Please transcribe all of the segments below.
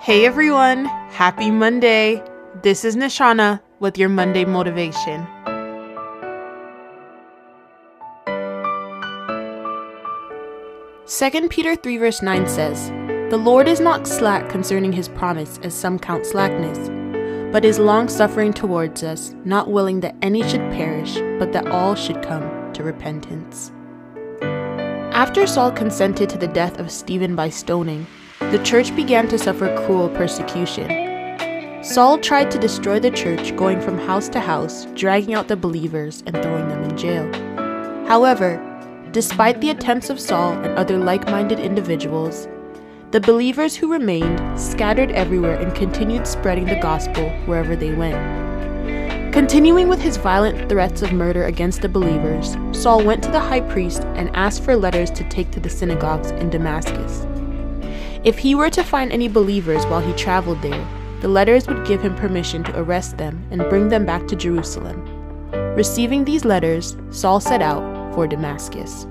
Hey everyone, happy Monday. This is Nishana with your Monday motivation. Second Peter 3 verse 9 says, The Lord is not slack concerning his promise, as some count slackness, but is long suffering towards us, not willing that any should perish, but that all should come to repentance. After Saul consented to the death of Stephen by stoning, the church began to suffer cruel persecution. Saul tried to destroy the church, going from house to house, dragging out the believers and throwing them in jail. However, despite the attempts of Saul and other like minded individuals, the believers who remained scattered everywhere and continued spreading the gospel wherever they went. Continuing with his violent threats of murder against the believers, Saul went to the high priest and asked for letters to take to the synagogues in Damascus. If he were to find any believers while he traveled there, the letters would give him permission to arrest them and bring them back to Jerusalem. Receiving these letters, Saul set out for Damascus.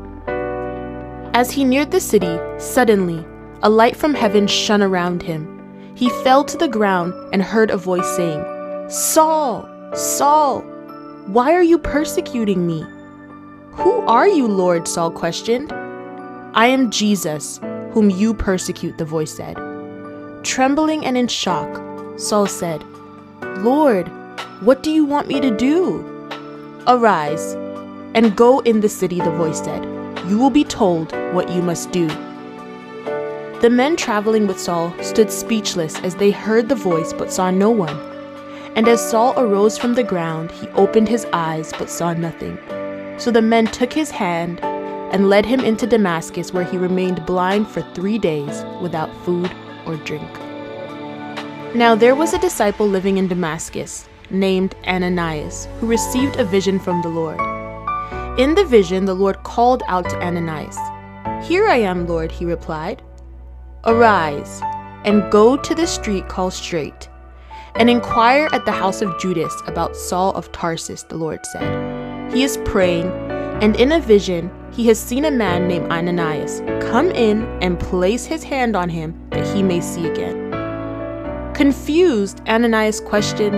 As he neared the city, suddenly, a light from heaven shone around him. He fell to the ground and heard a voice saying, Saul, Saul, why are you persecuting me? Who are you, Lord? Saul questioned. I am Jesus whom you persecute, the voice said. Trembling and in shock, Saul said, Lord, what do you want me to do? Arise and go in the city, the voice said. You will be told what you must do. The men traveling with Saul stood speechless as they heard the voice but saw no one. And as Saul arose from the ground, he opened his eyes but saw nothing. So the men took his hand and led him into Damascus, where he remained blind for three days without food or drink. Now there was a disciple living in Damascus named Ananias, who received a vision from the Lord. In the vision, the Lord called out to Ananias. Here I am, Lord, he replied. Arise and go to the street called Straight, and inquire at the house of Judas about Saul of Tarsus, the Lord said. He is praying and in a vision, he has seen a man named Ananias come in and place his hand on him that he may see again. Confused, Ananias questioned,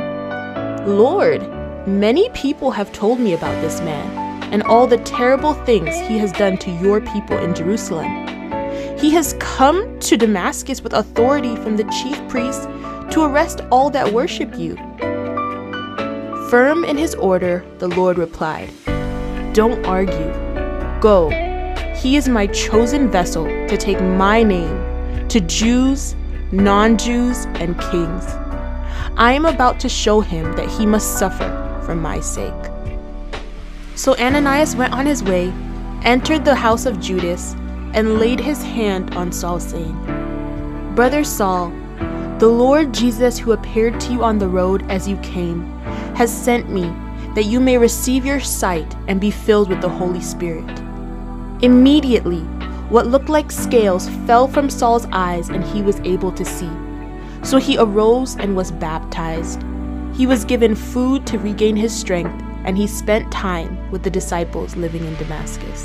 Lord, many people have told me about this man and all the terrible things he has done to your people in Jerusalem. He has come to Damascus with authority from the chief priests to arrest all that worship you. Firm in his order, the Lord replied, don't argue. Go. He is my chosen vessel to take my name to Jews, non Jews, and kings. I am about to show him that he must suffer for my sake. So Ananias went on his way, entered the house of Judas, and laid his hand on Saul, saying, Brother Saul, the Lord Jesus, who appeared to you on the road as you came, has sent me that you may receive your sight and be filled with the Holy Spirit. Immediately, what looked like scales fell from Saul's eyes and he was able to see. So he arose and was baptized. He was given food to regain his strength, and he spent time with the disciples living in Damascus.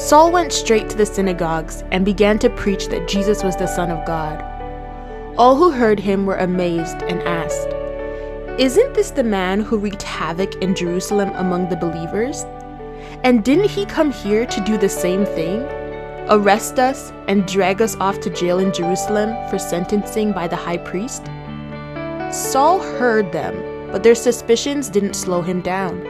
Saul went straight to the synagogues and began to preach that Jesus was the Son of God. All who heard him were amazed and asked, isn't this the man who wreaked havoc in Jerusalem among the believers? And didn't he come here to do the same thing? Arrest us and drag us off to jail in Jerusalem for sentencing by the high priest? Saul heard them, but their suspicions didn't slow him down.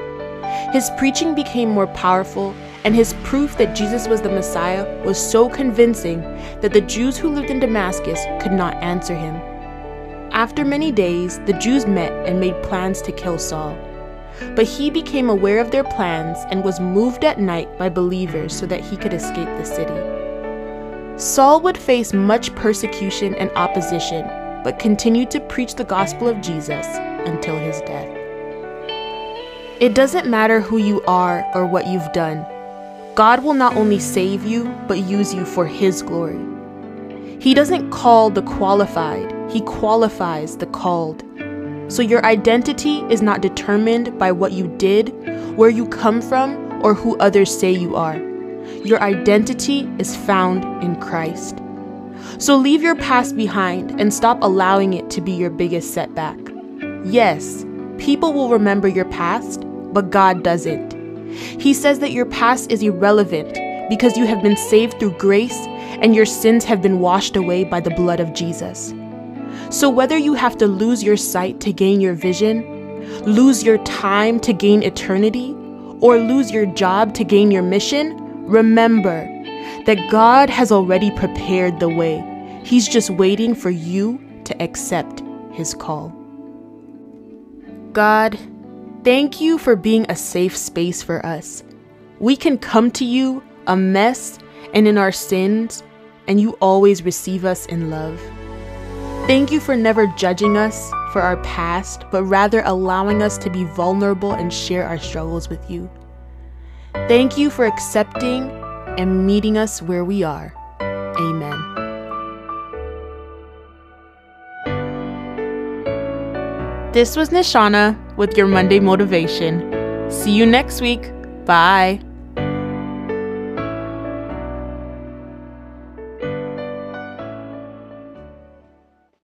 His preaching became more powerful, and his proof that Jesus was the Messiah was so convincing that the Jews who lived in Damascus could not answer him. After many days, the Jews met and made plans to kill Saul. But he became aware of their plans and was moved at night by believers so that he could escape the city. Saul would face much persecution and opposition, but continued to preach the gospel of Jesus until his death. It doesn't matter who you are or what you've done. God will not only save you, but use you for His glory. He doesn't call the qualified, He qualifies the called. So your identity is not determined by what you did, where you come from, or who others say you are. Your identity is found in Christ. So leave your past behind and stop allowing it to be your biggest setback. Yes, people will remember your past, but God doesn't. He says that your past is irrelevant because you have been saved through grace and your sins have been washed away by the blood of Jesus. So, whether you have to lose your sight to gain your vision, lose your time to gain eternity, or lose your job to gain your mission, remember that God has already prepared the way. He's just waiting for you to accept His call. God, thank you for being a safe space for us. We can come to you a mess and in our sins, and you always receive us in love. Thank you for never judging us for our past, but rather allowing us to be vulnerable and share our struggles with you. Thank you for accepting and meeting us where we are. Amen. This was Nishana with your Monday Motivation. See you next week. Bye.